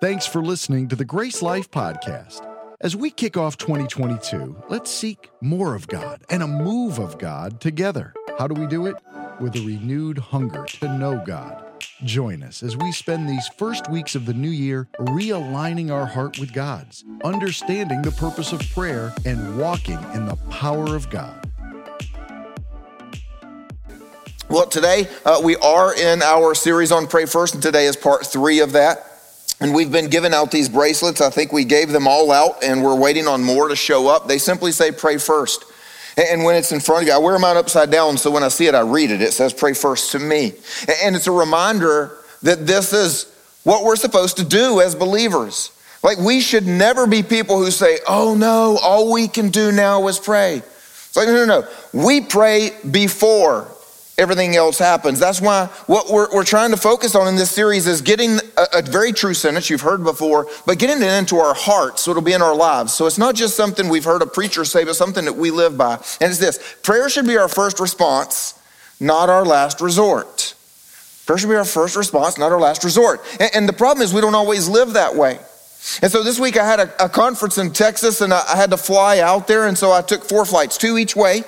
Thanks for listening to the GraceLife Podcast. As we kick off 2022, let's seek more of God and a move of God together. How do we do it? With a renewed hunger to know God. Join us as we spend these first weeks of the new year realigning our heart with God's, understanding the purpose of prayer, and walking in the power of God. Well, today uh, we are in our series on Pray First, and today is part three of that. And we've been giving out these bracelets. I think we gave them all out, and we're waiting on more to show up. They simply say, Pray first. And when it's in front of you, I wear out upside down, so when I see it, I read it. It says, Pray first to me. And it's a reminder that this is what we're supposed to do as believers. Like, we should never be people who say, Oh no, all we can do now is pray. It's like, no, no, no. We pray before everything else happens. That's why what we're, we're trying to focus on in this series is getting a, a, very true sentence you've heard before, but getting it into our hearts so it'll be in our lives. So it's not just something we've heard a preacher say, but something that we live by. And it's this prayer should be our first response, not our last resort. Prayer should be our first response, not our last resort. and, and the problem is we don't always live that way. And so this week I had a, a conference in Texas and I, I, had to fly out there. And so I took four flights, two each way.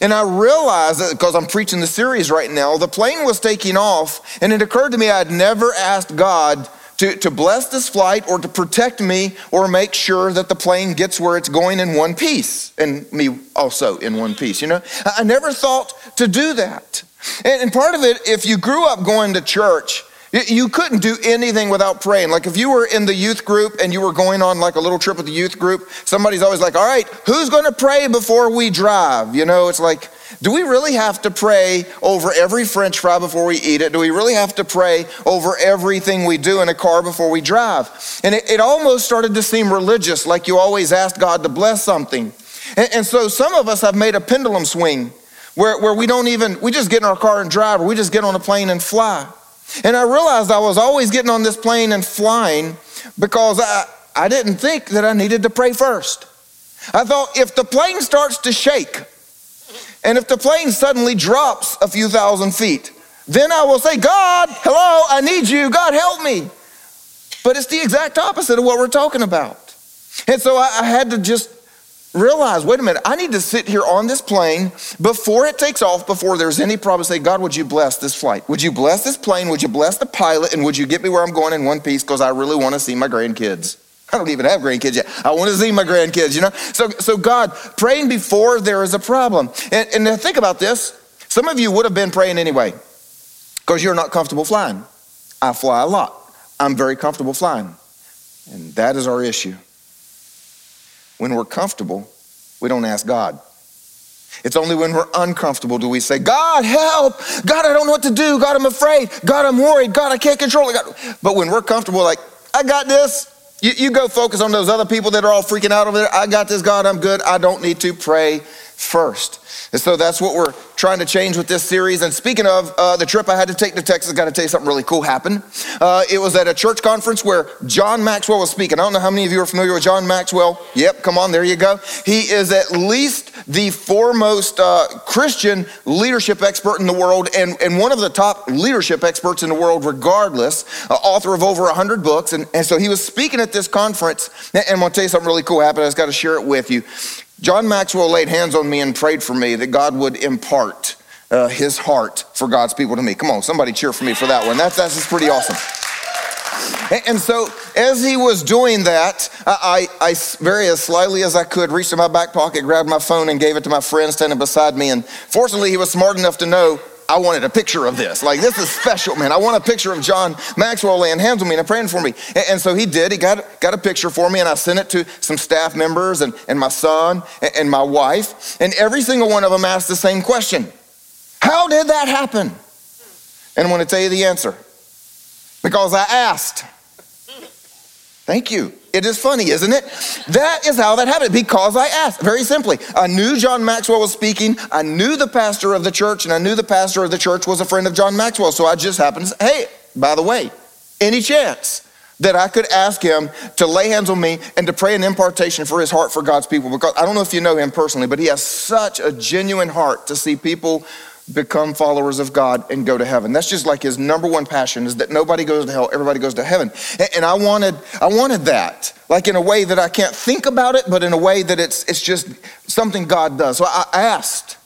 And I realized that because I'm preaching the series right now, the plane was taking off. And it occurred to me I'd never asked God to, to bless this flight or to protect me or make sure that the plane gets where it's going in one piece. And me also in one piece, you know? I never thought to do that. And, and part of it, if you grew up going to church, you couldn't do anything without praying. Like if you were in the youth group and you were going on like a little trip with the youth group, somebody's always like, all right, who's going to pray before we drive? You know, it's like, do we really have to pray over every french fry before we eat it? Do we really have to pray over everything we do in a car before we drive? And it, it almost started to seem religious, like you always ask God to bless something. And, and so some of us have made a pendulum swing where, where we don't even, we just get in our car and drive, or we just get on a plane and fly. And I realized I was always getting on this plane and flying because I, I didn't think that I needed to pray first. I thought if the plane starts to shake and if the plane suddenly drops a few thousand feet, then I will say, God, hello, I need you. God, help me. But it's the exact opposite of what we're talking about. And so I, I had to just realize wait a minute, I need to sit here on this plane before it takes off, before there's any problem. Say, God, would you bless this flight? Would you bless this plane? Would you bless the pilot? And would you get me where I'm going in one piece? Because I really want to see my grandkids. I don't even have grandkids yet. I want to see my grandkids, you know? So, so God, praying before there is a problem. And, and think about this. Some of you would have been praying anyway because you're not comfortable flying. I fly a lot. I'm very comfortable flying. And that is our issue. When we're comfortable, we don't ask God. It's only when we're uncomfortable do we say, God, help. God, I don't know what to do. God, I'm afraid. God, I'm worried. God, I can't control it. God. But when we're comfortable, like, I got this. You, you go focus on those other people that are all freaking out over there. I got this, God, I'm good. I don't need to pray first. And so that's what we're trying to change with this series. And speaking of uh, the trip I had to take to Texas, got to tell you something really cool happened. Uh, it was at a church conference where John Maxwell was speaking. I don't know how many of you are familiar with John Maxwell. Yep, come on, there you go. He is at least the foremost uh, Christian leadership expert in the world and, and one of the top leadership experts in the world, regardless, uh, author of over 100 books. And, and so he was speaking at this conference. And I'm going to tell you something really cool happened. I just got to share it with you. John Maxwell laid hands on me and prayed for me that God would impart uh, his heart for God's people to me. Come on, somebody cheer for me for that one. That's, that's just pretty awesome. And, so, as he was doing that, I, I, I, very as slyly as I could, reached in my back pocket, grabbed my phone, and gave it to my friend standing beside me. And fortunately, he was smart enough to know I wanted a picture of this. Like, this is special, man. I want a picture of John Maxwell laying hands on me and praying for me. And, and, so he did. He got, got a picture for me, and I sent it to some staff members and, and my son and, and my wife. And every single one of them asked the same question How did that happen? And I'm going to tell you the answer because I asked. Thank you. It is funny, isn't it? That is how that happened because I asked. Very simply, I knew John Maxwell was speaking. I knew the pastor of the church, and I knew the pastor of the church was a friend of John Maxwell. So I just happened to say, hey, by the way, any chance that I could ask him to lay hands on me and to pray an impartation for his heart for God's people? Because I don't know if you know him personally, but he has such a genuine heart to see people become followers of God and go to heaven. That's just like his number one passion is that nobody goes to hell, everybody goes to heaven. And I wanted, I wanted that, like in a way that I can't think about it, but in a way that it's, it's just something God does. So I asked.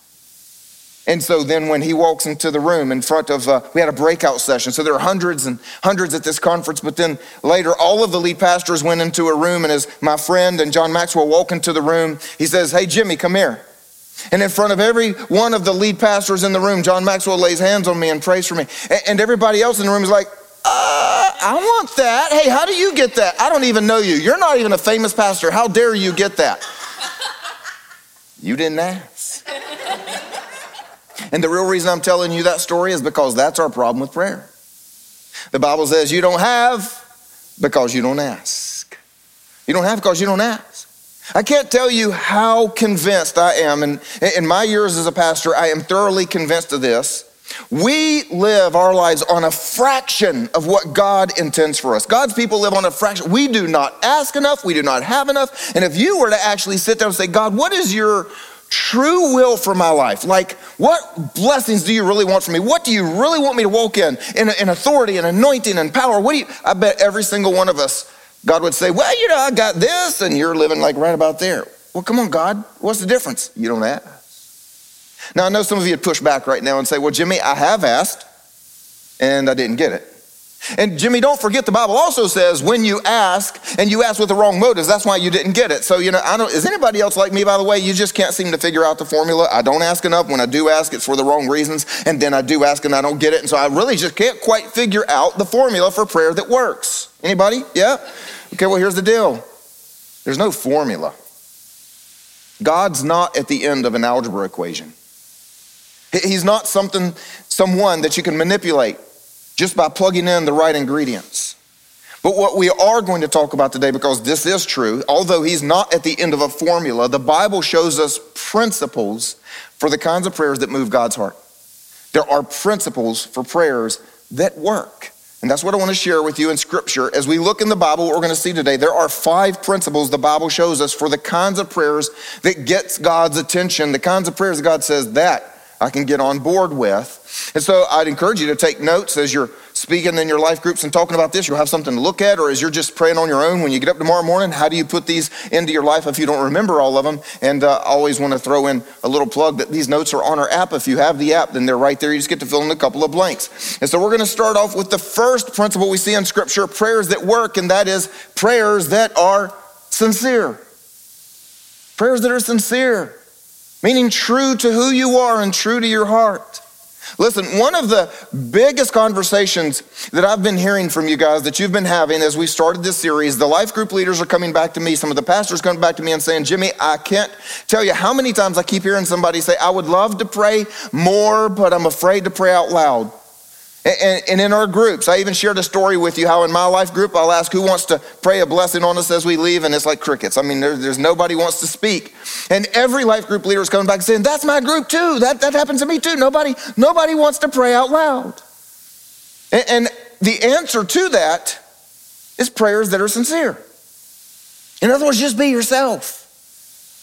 And so then when he walks into the room in front of, uh, we had a breakout session. So there are hundreds and hundreds at this conference. But then later, all of the lead pastors went into a room. And as my friend and John Maxwell walk into the room, he says, Hey, Jimmy, come here. And in front of every one of the lead pastors in the room, John Maxwell lays hands on me and prays for me. And everybody else in the room is like, uh, I want that. Hey, how do you get that? I don't even know you. You're not even a famous pastor. How dare you get that? you didn't ask. and the real reason I'm telling you that story is because that's our problem with prayer. The Bible says you don't have because you don't ask. You don't have because you don't ask. I can't tell you how convinced I am. And in my years as a pastor, I am thoroughly convinced of this. We live our lives on a fraction of what God intends for us. God's people live on a fraction. We do not ask enough, we do not have enough. And if you were to actually sit there and say, God, what is your true will for my life? Like, what blessings do you really want for me? What do you really want me to walk in? In, in authority and anointing and power? What do you, I bet every single one of us God would say, Well, you know, I got this, and you're living like right about there. Well, come on, God, what's the difference? You don't ask. Now, I know some of you would push back right now and say, Well, Jimmy, I have asked, and I didn't get it. And Jimmy, don't forget the Bible also says when you ask and you ask with the wrong motives, that's why you didn't get it. So, you know, I don't, is anybody else like me, by the way? You just can't seem to figure out the formula. I don't ask enough. When I do ask, it's for the wrong reasons. And then I do ask and I don't get it. And so I really just can't quite figure out the formula for prayer that works. Anybody? Yeah? Okay, well, here's the deal there's no formula. God's not at the end of an algebra equation. He's not something, someone that you can manipulate just by plugging in the right ingredients. But what we are going to talk about today, because this is true, although he's not at the end of a formula, the Bible shows us principles for the kinds of prayers that move God's heart. There are principles for prayers that work. And that's what I want to share with you in Scripture. As we look in the Bible, what we're going to see today, there are five principles the Bible shows us for the kinds of prayers that gets God's attention, the kinds of prayers that God says that I can get on board with. And so I'd encourage you to take notes as you're speaking in your life groups and talking about this. You'll have something to look at, or as you're just praying on your own when you get up tomorrow morning, how do you put these into your life if you don't remember all of them? And uh, I always want to throw in a little plug that these notes are on our app. If you have the app, then they're right there. You just get to fill in a couple of blanks. And so we're going to start off with the first principle we see in Scripture prayers that work, and that is prayers that are sincere. Prayers that are sincere, meaning true to who you are and true to your heart. Listen, one of the biggest conversations that I've been hearing from you guys that you've been having as we started this series, the life group leaders are coming back to me. Some of the pastors coming back to me and saying, Jimmy, I can't tell you how many times I keep hearing somebody say, I would love to pray more, but I'm afraid to pray out loud. And, and, in our groups, I even shared a story with you how in my life group, I'll ask who wants to pray a blessing on us as we leave, and it's like crickets. I mean, there, there's nobody wants to speak. And every life group leader is coming back saying, That's my group too. That, that happens to me too. Nobody, nobody wants to pray out loud. And, and the answer to that is prayers that are sincere. In other words, just be yourself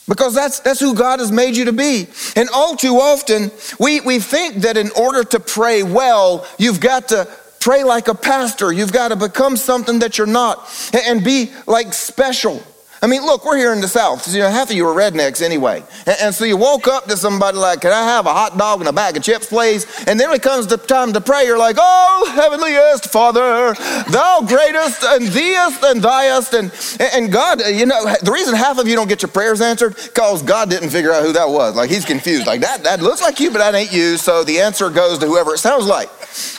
because that's, that's who God has made you to be. And all too often, we, we think that in order to pray well, you've got to pray like a pastor. You've got to become something that you're not and be like special. I mean, look, we're here in the South. You know, half of you are rednecks anyway. And, and, so you walk up to somebody like, Can I have a hot dog and a bag of chips, please? And then when it comes to time to pray, you're like, Oh, heavenliest Father, thou greatest and theest and thiest. And, and God, you know, the reason half of you don't get your prayers answered, because God didn't figure out who that was. Like, he's confused. Like, that, that looks like you, but that ain't you. So the answer goes to whoever it sounds like.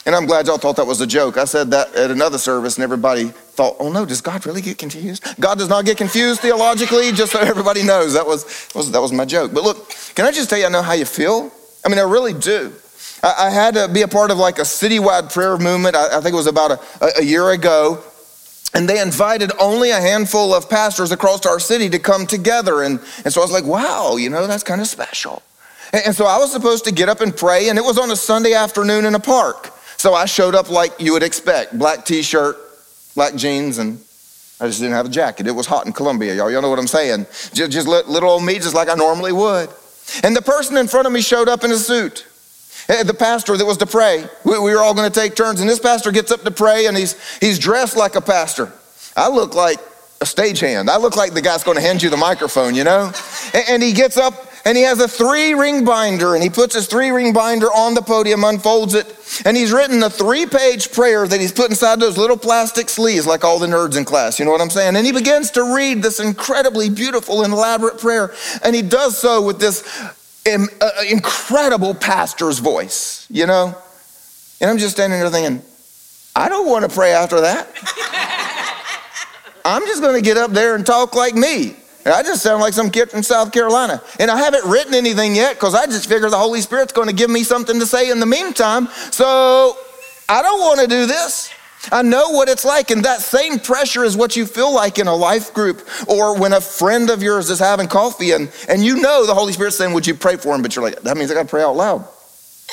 And I'm glad y'all thought that was a joke. I said that at another service, and everybody thought, oh no, does God really get confused? God does not get confused theologically, just so everybody knows. That was, was, that was my joke. But look, can I just tell you, I know how you feel? I mean, I really do. I, I had to be a part of like a citywide prayer movement. I, I think it was about a, a year ago. And they invited only a handful of pastors across our city to come together. And, and so I was like, wow, you know, that's kind of special. And so I was supposed to get up and pray, and it was on a Sunday afternoon in a park. So I showed up like you would expect black t shirt, black jeans, and I just didn't have a jacket. It was hot in Columbia, y'all. Y'all know what I'm saying? Just, just little old me, just like I normally would. And the person in front of me showed up in a suit. Eh, the pastor that was to pray. We, we were all going to take turns, and this pastor gets up to pray, and he's, he's dressed like a pastor. I look like a stagehand. I look like the guy's going to hand you the microphone, you know? And, and he gets up and he has a three ring binder and he puts his three ring binder on the podium, unfolds it, and he's written a three page prayer that he's put inside those little plastic sleeves like all the nerds in class. You know what I'm saying? And he begins to read this incredibly beautiful and elaborate prayer. And he does so with this uh, incredible pastor's voice, you know? And I'm just standing there thinking, I don't want to pray after that. I'm just going to get up there and talk like me. I just sound like some kid from South Carolina. And I haven't written anything yet because I just figure the Holy Spirit's going to give me something to say in the meantime. So I don't want to do this. I know what it's like, and that same pressure is what you feel like in a life group or when a friend of yours is having coffee and, and you know the Holy Spirit's saying, Would you pray for him? But you're like, That means I got to pray out loud.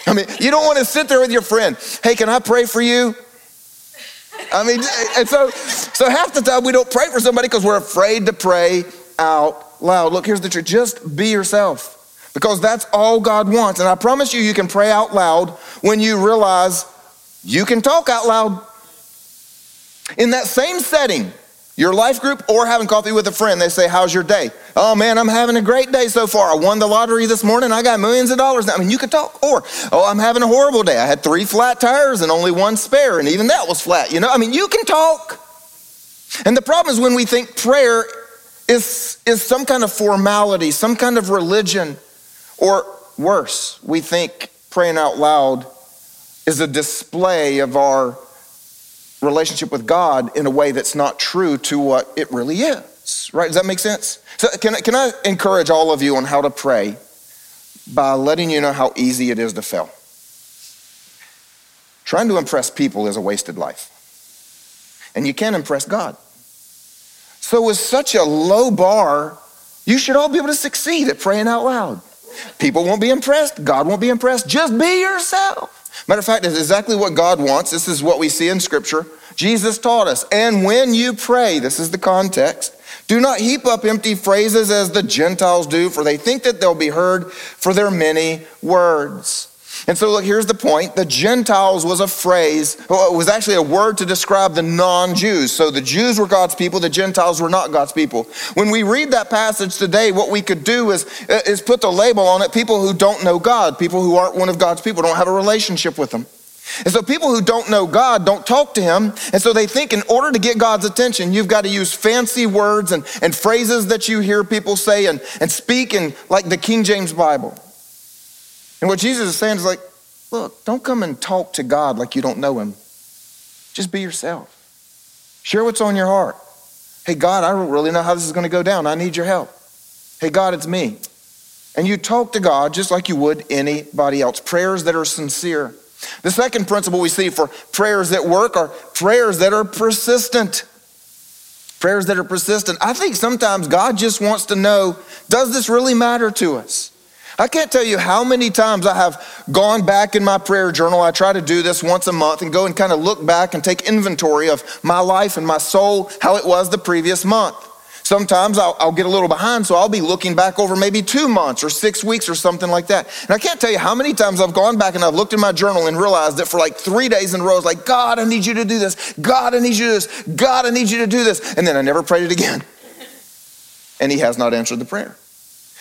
I mean, you don't want to sit there with your friend. Hey, can I pray for you? I mean, and so, so half the time we don't pray for somebody because we're afraid to pray out loud. Look, here's the truth just be yourself because that's all God wants. And I promise you, you can pray out loud when you realize you can talk out loud. In that same setting, your life group or having coffee with a friend, they say, How's your day? Oh man, I'm having a great day so far. I won the lottery this morning. I got millions of dollars now. I mean, you could talk. Or, Oh, I'm having a horrible day. I had three flat tires and only one spare, and even that was flat. You know, I mean, you can talk. And the problem is when we think prayer is, is some kind of formality, some kind of religion, or worse, we think praying out loud is a display of our relationship with God in a way that's not true to what it really is. Right? Does that make sense? So, can, can I encourage all of you on how to pray by letting you know how easy it is to fail? Trying to impress people is a wasted life. And you can't impress God. So, with such a low bar, you should all be able to succeed at praying out loud. People won't be impressed, God won't be impressed. Just be yourself. Matter of fact, it's exactly what God wants. This is what we see in Scripture. Jesus taught us, and when you pray, this is the context, do not heap up empty phrases as the Gentiles do, for they think that they'll be heard for their many words. And so, look, here's the point. The Gentiles was a phrase, well, it was actually a word to describe the non Jews. So the Jews were God's people, the Gentiles were not God's people. When we read that passage today, what we could do is, uh, is put the label on it people who don't know God, people who aren't one of God's people, don't have a relationship with Him. And so people who don't know God don't talk to Him. And so they think in order to get God's attention, you've got to use fancy words and, and phrases that you hear people say and, and speak in like the King James Bible. And what Jesus is saying is like, look, don't come and talk to God like you don't know him. Just be yourself. Share what's on your heart. Hey, God, I don't really know how this is going to go down. I need your help. Hey, God, it's me. And you talk to God just like you would anybody else. Prayers that are sincere. The second principle we see for prayers that work are prayers that are persistent. Prayers that are persistent. I think sometimes God just wants to know does this really matter to us? I can't tell you how many times I have gone back in my prayer journal. I try to do this once a month and go and kind of look back and take inventory of my life and my soul, how it was the previous month. Sometimes I'll, I'll, get a little behind, so I'll be looking back over maybe two months or six weeks or something like that. And I can't tell you how many times I've gone back and I've looked in my journal and realized that for like three days in a row, I was like, God, I need you to do this. God, I need you to do this. God, I need you to do this. And then I never prayed it again. And He has not answered the prayer.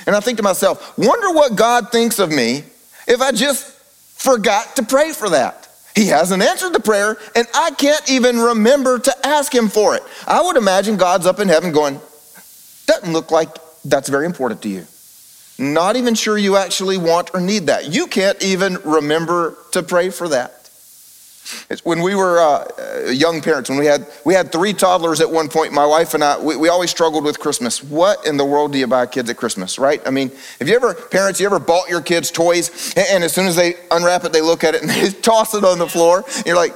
And I think to myself, wonder what God thinks of me if I just forgot to pray for that. He hasn't answered the prayer, and I can't even remember to ask him for it. I would imagine God's up in heaven going, doesn't look like that's very important to you. Not even sure you actually want or need that. You can't even remember to pray for that. When we were uh, young parents, when we had we had three toddlers at one point, my wife and I, we, we always struggled with Christmas. What in the world do you buy kids at Christmas, right? I mean, have you ever, parents, you ever bought your kids toys, and, and as soon as they unwrap it, they look at it and they toss it on the floor, and you're like,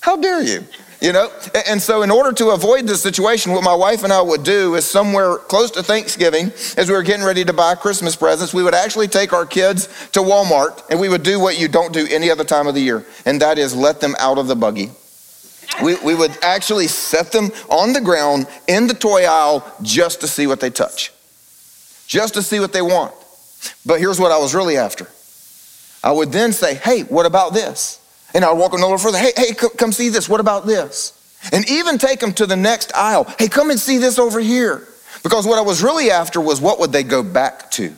how dare you? You know? And so, in order to avoid this situation, what my wife and I would do is somewhere close to Thanksgiving, as we were getting ready to buy Christmas presents, we would actually take our kids to Walmart and we would do what you don't do any other time of the year, and that is let them out of the buggy. We, we would actually set them on the ground in the toy aisle just to see what they touch, just to see what they want. But here's what I was really after I would then say, hey, what about this? And I'd walk them a little further. Hey, hey, come see this. What about this? And even take them to the next aisle. Hey, come and see this over here. Because what I was really after was what would they go back to?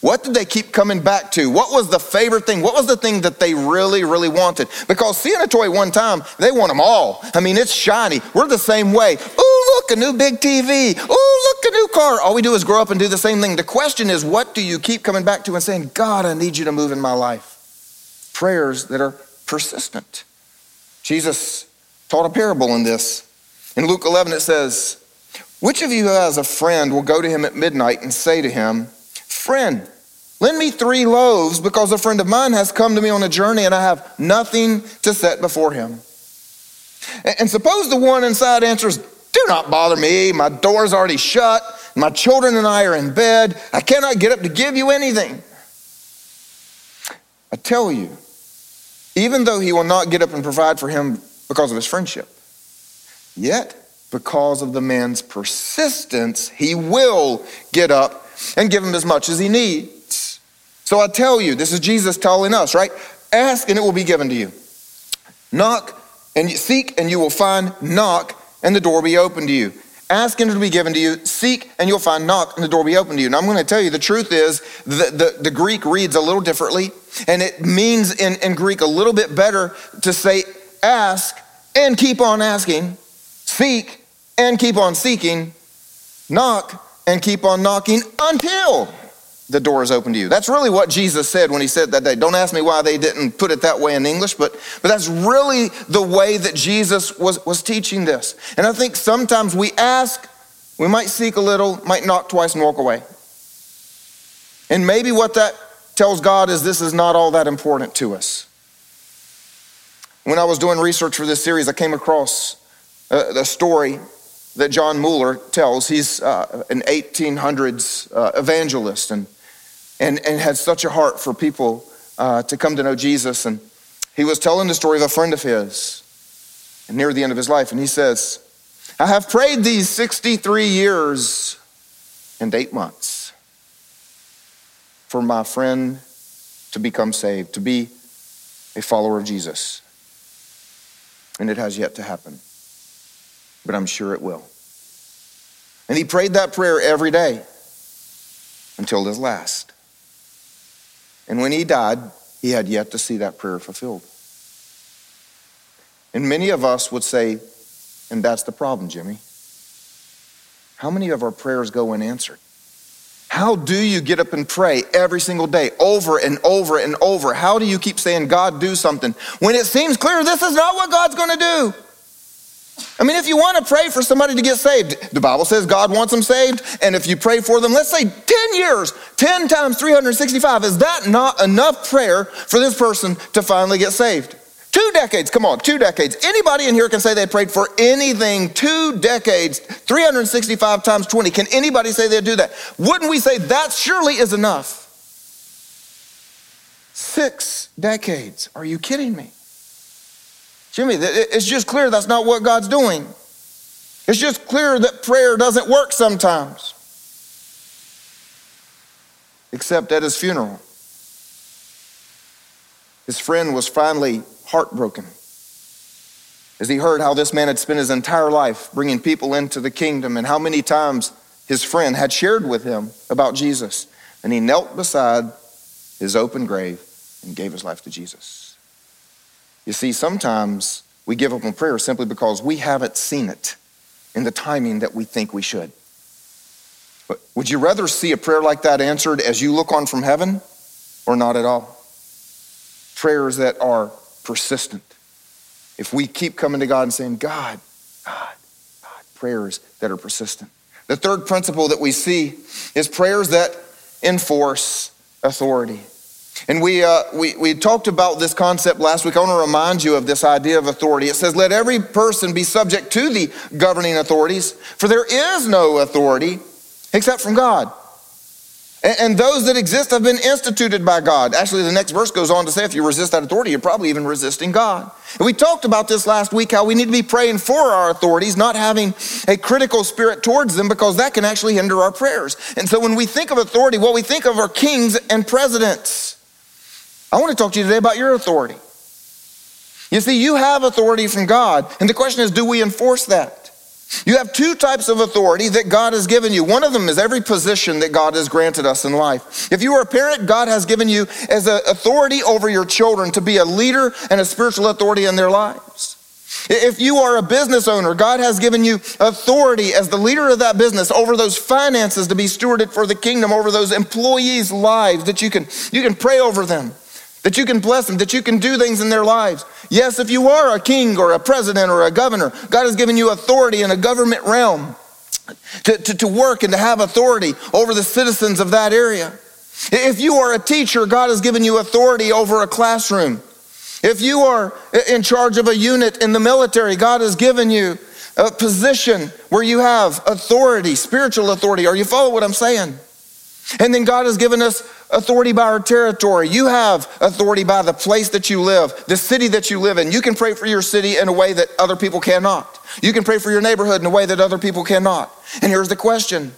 What did they keep coming back to? What was the favorite thing? What was the thing that they really, really wanted? Because seeing a toy one time, they want them all. I mean, it's shiny. We're the same way. Ooh, look, a new big TV. Ooh, look, a new car. All we do is grow up and do the same thing. The question is, what do you keep coming back to and saying, God, I need you to move in my life? Prayers that are persistent. Jesus taught a parable in this. In Luke 11, it says, Which of you who has a friend will go to him at midnight and say to him, Friend, lend me three loaves because a friend of mine has come to me on a journey and I have nothing to set before him. And suppose the one inside answers, Do not bother me. My door's already shut. My children and I are in bed. I cannot get up to give you anything. I tell you, even though he will not get up and provide for him because of his friendship, yet because of the man's persistence, he will get up and give him as much as he needs. So I tell you, this is Jesus telling us, right? Ask and it will be given to you. Knock and seek and you will find. Knock and the door will be open to you. Ask and it will be given to you. Seek and you'll find. Knock and the door will be open to you. Now I'm going to tell you the truth is the, the, the Greek reads a little differently and it means in, in Greek a little bit better to say ask and keep on asking, seek and keep on seeking, knock and keep on knocking until the door is open to you. That's really what Jesus said when he said that day. Don't ask me why they didn't put it that way in English, but, but that's really the way that Jesus was, was teaching this. And I think sometimes we ask, we might seek a little, might knock twice and walk away. And maybe what that tells God is this is not all that important to us. When I was doing research for this series, I came across a, a story that John Mueller tells. He's uh, an 1800s uh, evangelist and, and, and had such a heart for people uh, to come to know Jesus. And he was telling the story of a friend of his near the end of his life. And he says, I have prayed these 63 years and eight months for my friend to become saved, to be a follower of Jesus. And it has yet to happen but I'm sure it will. And he prayed that prayer every day until his last. And when he died, he had yet to see that prayer fulfilled. And many of us would say, and that's the problem, Jimmy. How many of our prayers go unanswered? How do you get up and pray every single day, over and over and over? How do you keep saying, God, do something, when it seems clear this is not what God's to do? I mean, if you want to pray for somebody to get saved, the Bible says God wants them saved. And if you pray for them, let's say 10 years, 10 times 365, is that not enough prayer for this person to finally get saved? Two decades, come on, two decades. Anybody in here can say they prayed for anything two decades, 365 times 20. Can anybody say they'd do that? Wouldn't we say that surely is enough? Six decades. Are you kidding me? Jimmy, it's just clear that's not what God's doing. It's just clear that prayer doesn't work sometimes. Except at his funeral. His friend was finally heartbroken as he heard how this man had spent his entire life bringing people into the kingdom and how many times his friend had shared with him about Jesus. And he knelt beside his open grave and gave his life to Jesus. You see, sometimes we give up on prayer simply because we haven't seen it in the timing that we think we should. But would you rather see a prayer like that answered as you look on from heaven or not at all? Prayers that are persistent. If we keep coming to God and saying, God, God, God, prayers that are persistent. The third principle that we see is prayers that enforce authority. And we, uh, we, we talked about this concept last week. I want to remind you of this idea of authority. It says, Let every person be subject to the governing authorities, for there is no authority except from God. And, and those that exist have been instituted by God. Actually, the next verse goes on to say, If you resist that authority, you're probably even resisting God. And we talked about this last week how we need to be praying for our authorities, not having a critical spirit towards them, because that can actually hinder our prayers. And so when we think of authority, what we think of are kings and presidents. I want to talk to you today about your authority. You see, you have authority from God, and the question is do we enforce that? You have two types of authority that God has given you. One of them is every position that God has granted us in life. If you are a parent, God has given you as an authority over your children to be a leader and a spiritual authority in their lives. If you are a business owner, God has given you authority as the leader of that business over those finances to be stewarded for the kingdom, over those employees' lives that you can you can pray over them that you can bless them, that you can do things in their lives. Yes, if you are a king or a president or a governor, God has given you authority in a government realm to, to, to work and to have authority over the citizens of that area. If you are a teacher, God has given you authority over a classroom. If you are in charge of a unit in the military, God has given you a position where you have authority, spiritual authority. Are you follow what I'm saying? And then God has given us authority by our territory. You have authority by the place that you live, the city that you live in. You can pray for your city in a way that other people cannot. You can pray for your neighborhood in a way that other people cannot. And here's the question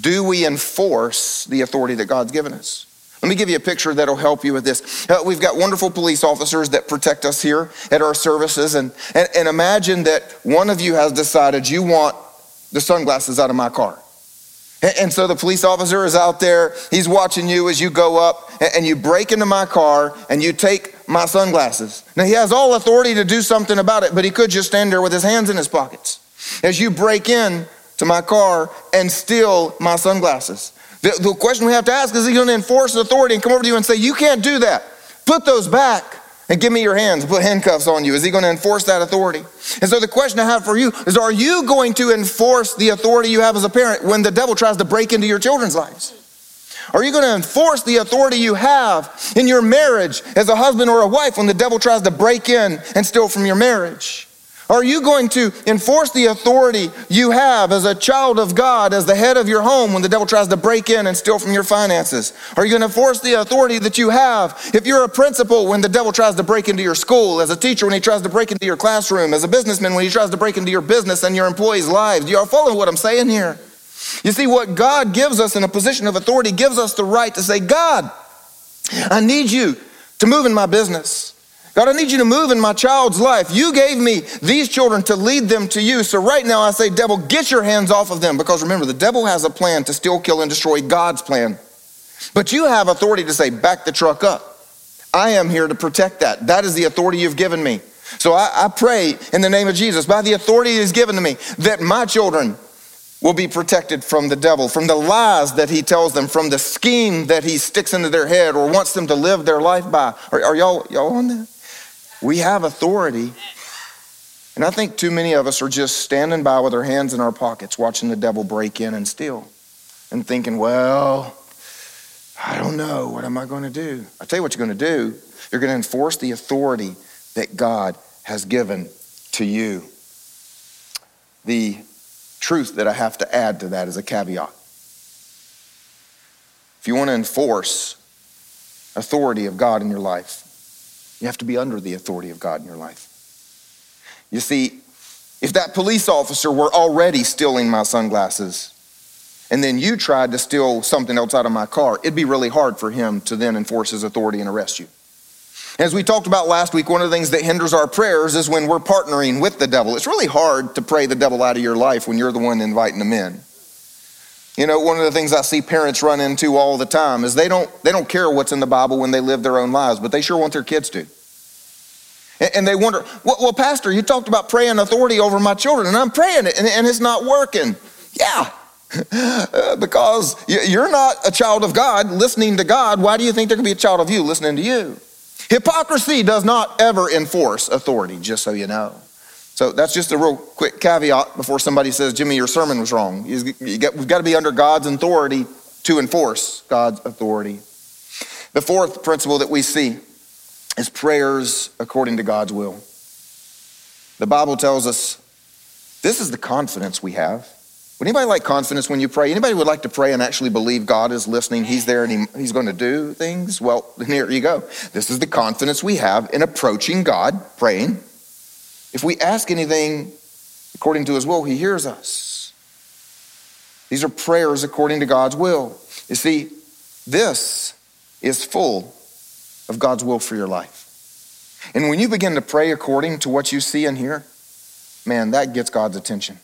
Do we enforce the authority that God's given us? Let me give you a picture that'll help you with this. Uh, we've got wonderful police officers that protect us here at our services. And, and, and imagine that one of you has decided you want the sunglasses out of my car. And so the police officer is out there, he's watching you as you go up and you break into my car and you take my sunglasses. Now he has all authority to do something about it, but he could just stand there with his hands in his pockets as you break in to my car and steal my sunglasses. The, the question we have to ask is he going to enforce authority and come over to you and say, You can't do that? Put those back and give me your hands, put handcuffs on you. Is he going to enforce that authority? And so the question I have for you is Are you going to enforce the authority you have as a parent when the devil tries to break into your children's lives? Are you going to enforce the authority you have in your marriage as a husband or a wife when the devil tries to break in and steal from your marriage? Are you going to enforce the authority you have as a child of God, as the head of your home, when the devil tries to break in and steal from your finances? Are you going to enforce the authority that you have if you're a principal when the devil tries to break into your school, as a teacher when he tries to break into your classroom, as a businessman when he tries to break into your business and your employees' lives? Do you are following what I'm saying here? You see, what God gives us in a position of authority gives us the right to say, God, I need you to move in my business. God, I need you to move in my child's life. You gave me these children to lead them to you. So right now I say, devil, get your hands off of them. Because remember, the devil has a plan to steal, kill, and destroy God's plan. But you have authority to say, back the truck up. I am here to protect that. That is the authority you've given me. So I, I pray in the name of Jesus, by the authority he's given to me, that my children will be protected from the devil, from the lies that he tells them, from the scheme that he sticks into their head or wants them to live their life by. Are, are y'all, y'all on that? We have authority. And I think too many of us are just standing by with our hands in our pockets, watching the devil break in and steal, and thinking, well, I don't know. What am I going to do? I tell you what you're going to do. You're going to enforce the authority that God has given to you. The truth that I have to add to that is a caveat. If you want to enforce authority of God in your life, you have to be under the authority of God in your life. You see, if that police officer were already stealing my sunglasses, and then you tried to steal something else out of my car, it'd be really hard for him to then enforce his authority and arrest you. As we talked about last week, one of the things that hinders our prayers is when we're partnering with the devil. It's really hard to pray the devil out of your life when you're the one inviting him in. You know, one of the things I see parents run into all the time is they don't, they don't care what's in the Bible when they live their own lives, but they sure want their kids to. And they wonder, well, Pastor, you talked about praying authority over my children, and I'm praying it, and, it's not working. Yeah, because you're not a child of God listening to God. Why do you think there can be a child of you listening to you? Hypocrisy does not ever enforce authority, just so you know. So that's just a real quick caveat before somebody says, Jimmy, your sermon was wrong. We've got to be under God's authority to enforce God's authority. The fourth principle that we see is prayers according to God's will. The Bible tells us this is the confidence we have. Would anybody like confidence when you pray? Anybody would like to pray and actually believe God is listening, He's there, and he, He's going to do things? Well, here you go. This is the confidence we have in approaching God, praying. If we ask anything according to his will, he hears us. These are prayers according to God's will. You see, this is full of God's will for your life. And when you begin to pray according to what you see and hear, man, that gets God's attention.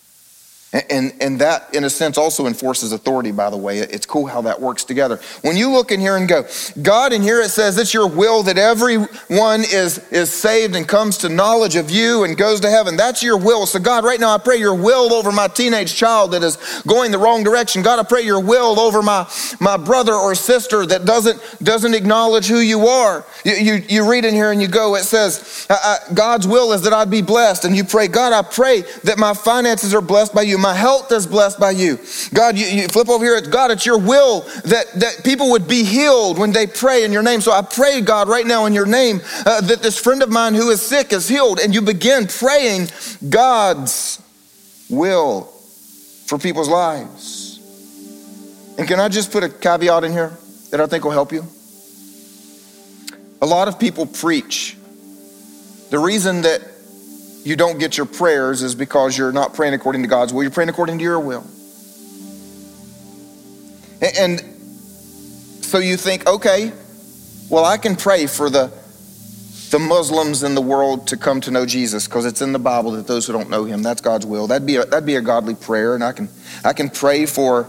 And, and that, in a sense, also enforces authority, by the way. It's cool how that works together. When you look in here and go, God, in here it says it's your will that everyone is, is saved and comes to knowledge of you and goes to heaven. That's your will. So, God, right now I pray your will over my teenage child that is going the wrong direction. God, I pray your will over my, my brother or sister that doesn't, doesn't acknowledge who you are. You, you, you read in here and you go, it says, God's will is that I'd be blessed. And you pray, God, I pray that my finances are blessed by you my health is blessed by you. God, you, you flip over here. God, it's your will that, that people would be healed when they pray in your name. So I pray, God, right now in your name, uh, that this friend of mine who is sick is healed. And you begin praying God's will for people's lives. And can I just put a caveat in here that I think will help you? A lot of people preach. The reason that you don't get your prayers is because you're not praying according to God's will, you're praying according to your will. And so you think, okay, well, I can pray for the, the Muslims in the world to come to know Jesus because it's in the Bible that those who don't know him, that's God's will. That'd be a, that'd be a godly prayer. And I can, I can pray for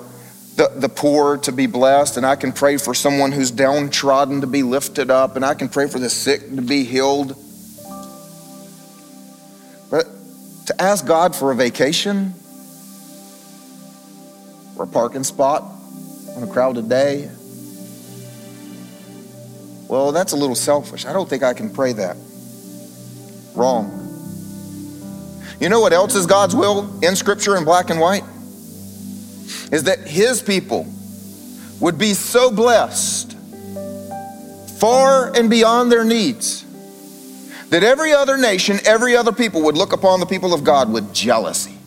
the, the poor to be blessed, and I can pray for someone who's downtrodden to be lifted up, and I can pray for the sick to be healed. To ask God for a vacation or a parking spot on a crowded day, well, that's a little selfish. I don't think I can pray that. Wrong. You know what else is God's will in Scripture in black and white? Is that His people would be so blessed far and beyond their needs that every other nation, every other people would look upon the people of God with jealousy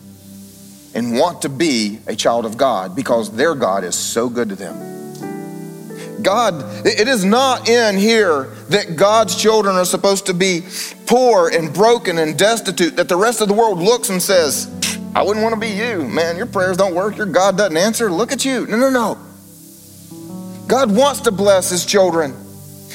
and want to be a child of God because their God is so good to them. God, it is not in here that God's children are supposed to be poor and broken and destitute, that the rest of the world looks and says, I wouldn't want to be you. Man, your prayers don't work. Your God doesn't answer. Look at you. No, no, no. God wants to bless his children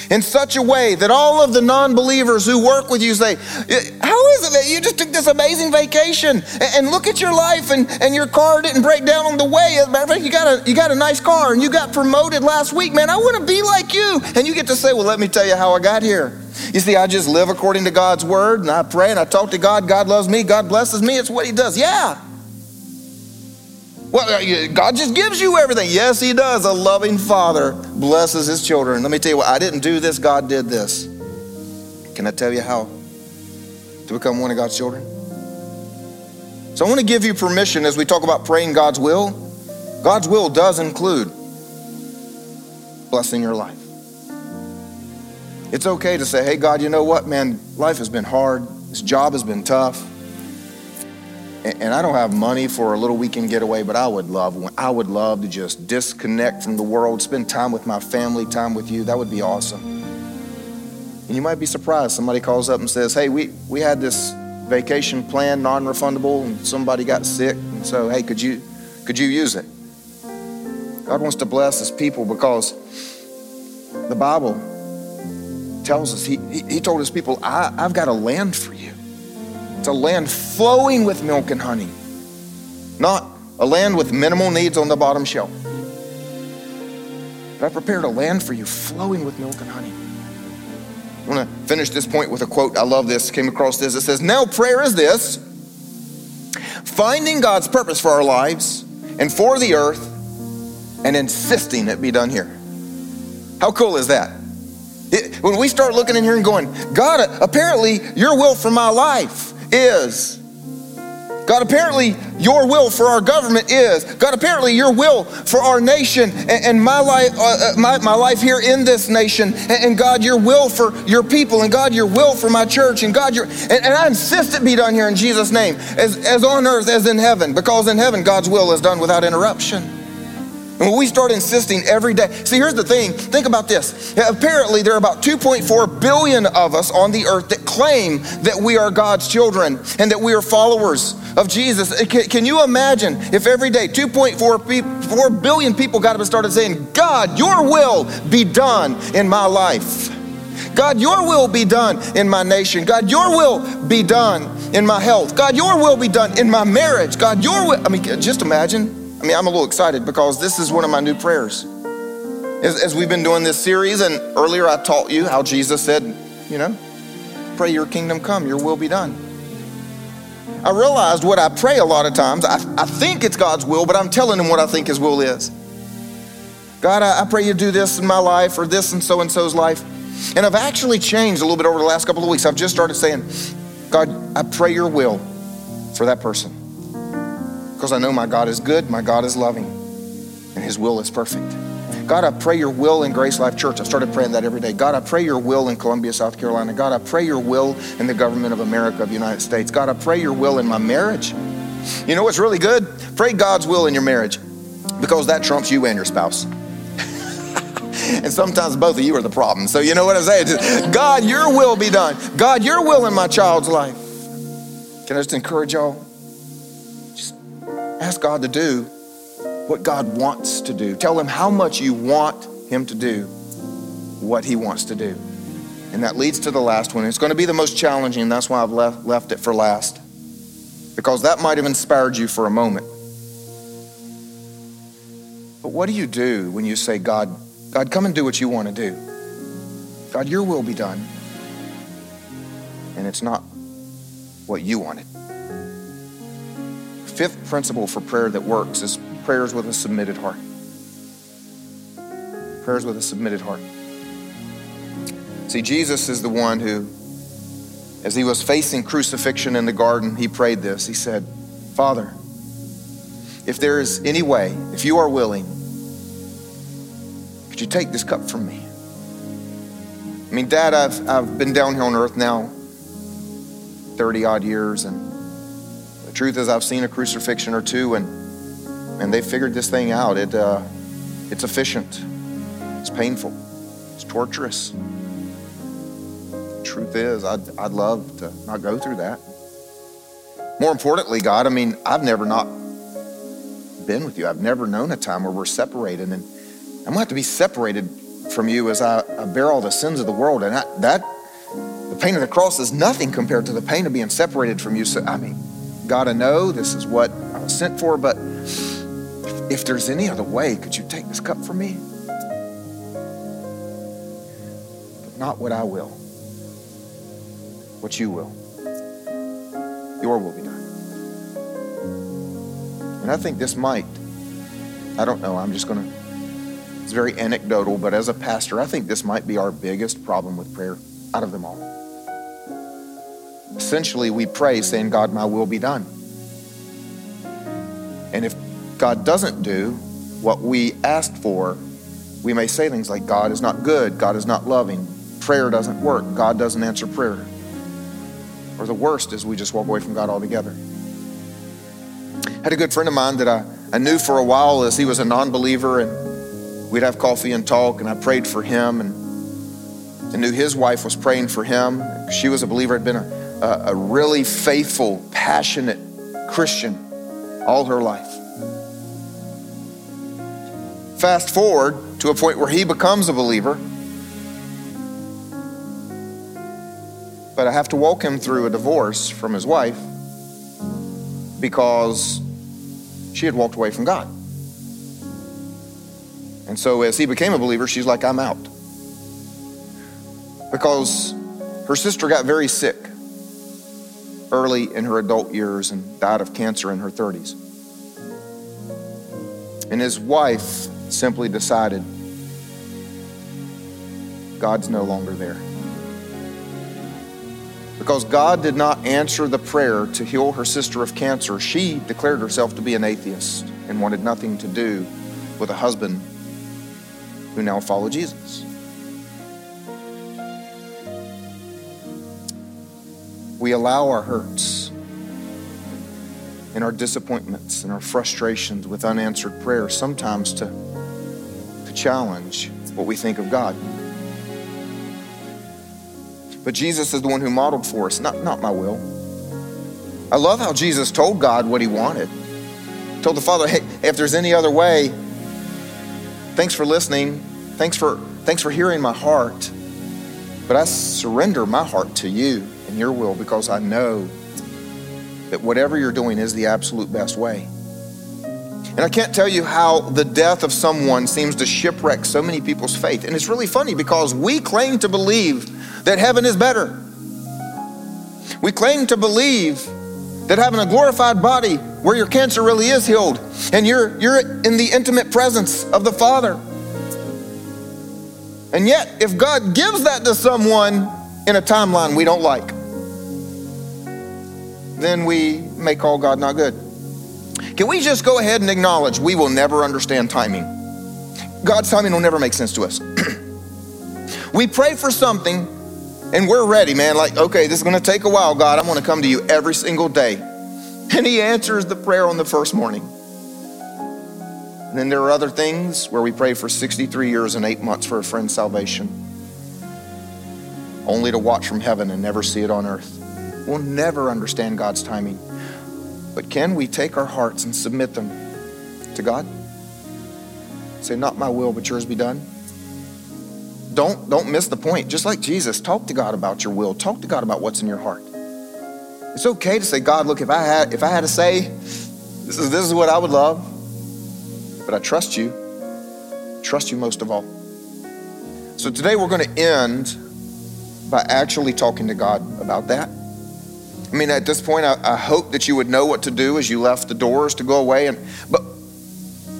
in such a way that all of the non believers who work with you say, How is it that you just took this amazing vacation and look at your life and, and your car didn't break down on the way? As a matter of fact, you got, a, you got a nice car and you got promoted last week. Man, I want to be like you. And you get to say, Well, let me tell you how I got here. You see, I just live according to God's word and I pray and I talk to God. God loves me. God blesses me. It's what He does. Yeah. Well, uh, God just gives you everything. Yes, He does. A loving Father blesses His children. Let me tell you what, I didn't do this, God did this. Can I tell you how to become one of God's children? So I want to give you permission as we talk about praying God's will. God's will does include blessing your life. It's okay to say, hey, God, you know what, man, life has been hard. This job has been tough and I don't have money for a little weekend getaway, but I would love I would love to just disconnect from the world, spend time with my family, time with you. That would be awesome. And you might be surprised. Somebody calls up and says, "Hey, we we had this vacation plan, non-refundable, and somebody got sick, and so hey, could you could you use it?" God wants to bless His people because the Bible tells us He He, he told His people, I, "I've got a land for you." It's a land flowing with milk and honey, not a land with minimal needs on the bottom shelf. But I prepared a land for you flowing with milk and honey. I want to finish this point with a quote. I love this. Came across this. It says, Now prayer is this finding God's purpose for our lives and for the earth and insisting it be done here. How cool is that? It, when we start looking in here and going, God, apparently your will for my life is. God, apparently your will for our government is. God, apparently your will for our nation and, and my life, uh, uh, my, my life here in this nation. And, and, God, your will for your people. And God, your will for my church. And God, your, and, and I insist it be done here in Jesus' name, as, as on earth as in heaven, because in heaven God's will is done without interruption. And we start insisting every day, see, here's the thing think about this. Apparently, there are about 2.4 billion of us on the earth that claim that we are God's children and that we are followers of Jesus. Uh, can, can you imagine if every day 2.4 billion people got up and started saying, God, your will be done in my life? God, your will be done in my nation. God, your will be done in my health. God, your will be done in my marriage. God, your will. I mean, just imagine. I mean, I'm a little excited because this is one of my new prayers. As, as we've been doing this series, and earlier I taught you how Jesus said, you know, pray your kingdom come, your will be done. I realized what I pray a lot of times, I, I think it's God's will, but I'm telling him what I think his will is. God, I, I pray you do this in my life or this in so and so's life. And I've actually changed a little bit over the last couple of weeks. I've just started saying, God, I pray your will for that person. Because I know my God is good, my God is loving, and his will is perfect. God, I pray your will in GraceLife Church. I've started praying that every day. God, I pray your will in Columbia, South Carolina. God, I pray your will in the government of America, of the United States. God, I pray your will in my marriage. You know what's really good? Pray God's will in your marriage because that trumps you and your spouse. and sometimes both of you are the problem. So you know what I'm saying? Just, God, your will be done. God, your will in my child's life. Can I just encourage y'all? Ask God to do what God wants to do. Tell him how much you want him to do what he wants to do. And that leads to the last one. It's going to be the most challenging. That's why I've left, left it for last. Because that might have inspired you for a moment. But what do you do when you say, God, God, come and do what you want to do? God, your will be done. And it's not what you wanted. Fifth principle for prayer that works is prayers with a submitted heart. Prayers with a submitted heart. See, Jesus is the one who, as he was facing crucifixion in the garden, he prayed this. He said, Father, if there is any way, if you are willing, could you take this cup from me? I mean, Dad, I've, I've been down here on earth now 30 odd years, and truth is, I've seen a crucifixion or two, and, and they figured this thing out. It, uh, it's efficient, it's painful, it's torturous. Truth is, I'd, I'd love to not go through that. More importantly, God, I mean, I've never not been with you. I've never known a time where we're separated, and I'm gonna have to be separated from you as I, I bear all the sins of the world. And I, that, the pain of the cross is nothing compared to the pain of being separated from you. So, I mean, God, I know this is what I was sent for, but if, if there's any other way, could you take this cup from me? But not what I will, what you will. Your will be done. And I think this might, I don't know, I'm just going to, it's very anecdotal, but as a pastor, I think this might be our biggest problem with prayer out of them all. Essentially, we pray saying, God, my will be done. And if God doesn't do what we asked for, we may say things like, God is not good, God is not loving, prayer doesn't work, God doesn't answer prayer. Or the worst is we just walk away from God altogether. I had a good friend of mine that I, I knew for a while as he was a non believer, and we'd have coffee and talk, and I prayed for him, and I knew his wife was praying for him. She was a believer, had been a, a, a really faithful, passionate Christian all her life. Fast forward to a point where he becomes a believer. But I have to walk him through a divorce from his wife because she had walked away from God. And so as he became a believer, she's like, I'm out. Because her sister got very sick early in her adult years and died of cancer in her 30s. And his wife simply decided God's no longer there. Because God did not answer the prayer to heal her sister of cancer, she declared herself to be an atheist and wanted nothing to do with a husband who now followed Jesus. We allow our hurts and our disappointments and our frustrations with unanswered prayers sometimes to, to challenge what we think of God. But Jesus is the one who modeled for us, not, not my will. I love how Jesus told God what he wanted. Told the Father, hey, if there's any other way, thanks for listening. Thanks for, thanks for hearing my heart. But I surrender my heart to you and your will because I know that whatever you're doing is the absolute best way. And I can't tell you how the death of someone seems to shipwreck so many people's faith. And it's really funny because we claim to believe that heaven is better. We claim to believe that having a glorified body where your cancer really is healed and you're, you're in the intimate presence of the Father. And yet, if God gives that to someone in a timeline we don't like, then we may call God not good. Can we just go ahead and acknowledge we will never understand timing? God's timing will never make sense to us. we pray for something and we're ready, man. Like, okay, this is going to take a while, God. I'm going to come to you every single day. And He answers the prayer on the first morning. And then there are other things where we pray for 63 years and eight months for a friend's salvation, only to watch from heaven and never see it on earth. We'll never understand God's timing. But can we take our hearts and submit them to God? Say, Not my will, but yours be done. Don't, don't miss the point. Just like Jesus, talk to God about your will. Talk to God about what's in your heart. It's okay to say, God, look, if I had if I had to say, this is this is what I would love, but I trust you. Trust you most of all. So today we're going to end by actually talking to God about that. I mean, at this point, I, I, hope that you would know what to do as you left the doors to go away. And but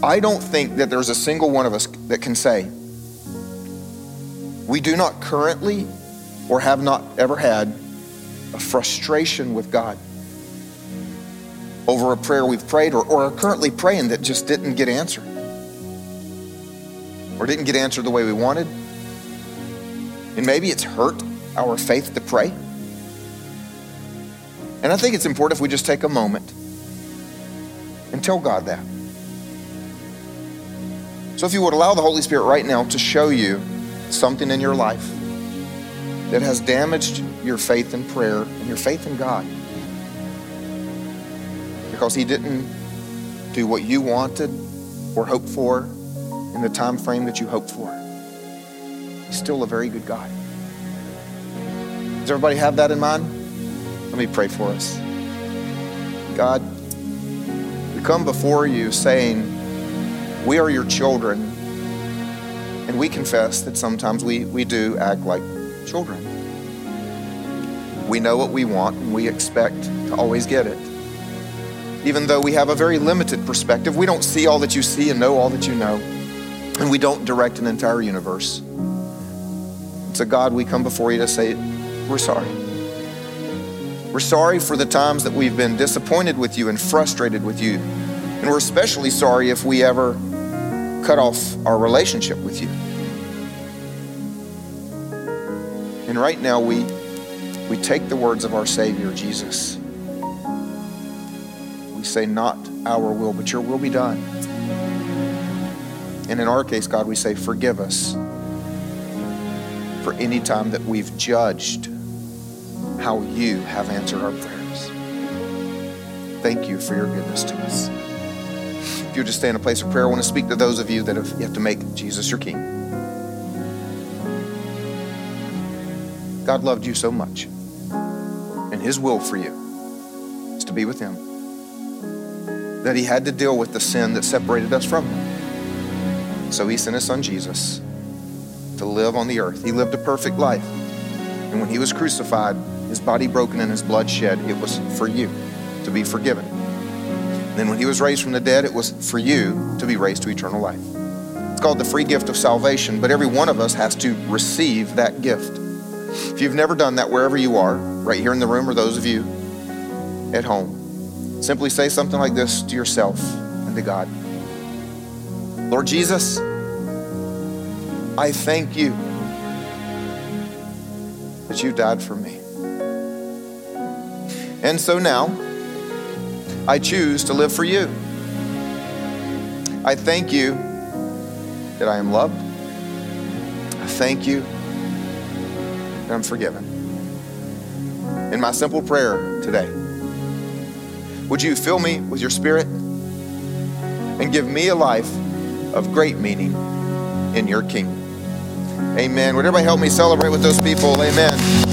I don't think that there's a single one of us that can say we do not currently or have not ever had a frustration with God over a prayer we've prayed or, or are currently praying that just didn't get answered or didn't get answered the way we wanted. And maybe it's hurt our faith to pray. And I think it's important if we just take a moment and tell God that. So if you would allow the Holy Spirit right now to show you something in your life that has damaged your faith in prayer and your faith in God because He didn't do what you wanted or hoped for in the time frame that you hoped for. He's still a very good God. Does everybody have that in mind? Let me pray for us. God, we come before you saying, We are your children, and we confess that sometimes we, we do act like children. We know what we want, and we expect to always get it. Even though we have a very limited perspective, we don't see all that you see and know all that you know, and we don't direct an entire universe. So, God, we come before you to say, We're sorry. We're sorry for the times that we've been disappointed with you and frustrated with you. And we're especially sorry if we ever cut off our relationship with you. And right now we we take the words of our Savior Jesus. We say not our will, but your will be done. And in our case, God, we say forgive us for any time that we've judged how you have answered our prayers. Thank you for your goodness to us. If you'll just stay in a place of prayer, I want to speak to those of you that have yet to make Jesus your King. God loved you so much, and His will for you is to be with Him, that He had to deal with the sin that separated us from Him. So He sent His Son Jesus to live on the earth. He lived a perfect life. And when He was crucified, his body broken and his blood shed, it was for you to be forgiven. And then when he was raised from the dead, it was for you to be raised to eternal life. It's called the free gift of salvation, but every one of us has to receive that gift. If you've never done that, wherever you are, right here in the room, or those of you at home, simply say something like this to yourself and to God Lord Jesus, I thank you that you died for me. And so now, I choose to live for you. I thank you that I am loved. I thank you that I'm forgiven. In my simple prayer today, would you fill me with your spirit and give me a life of great meaning in your kingdom? Amen. Would everybody help me celebrate with those people? Amen.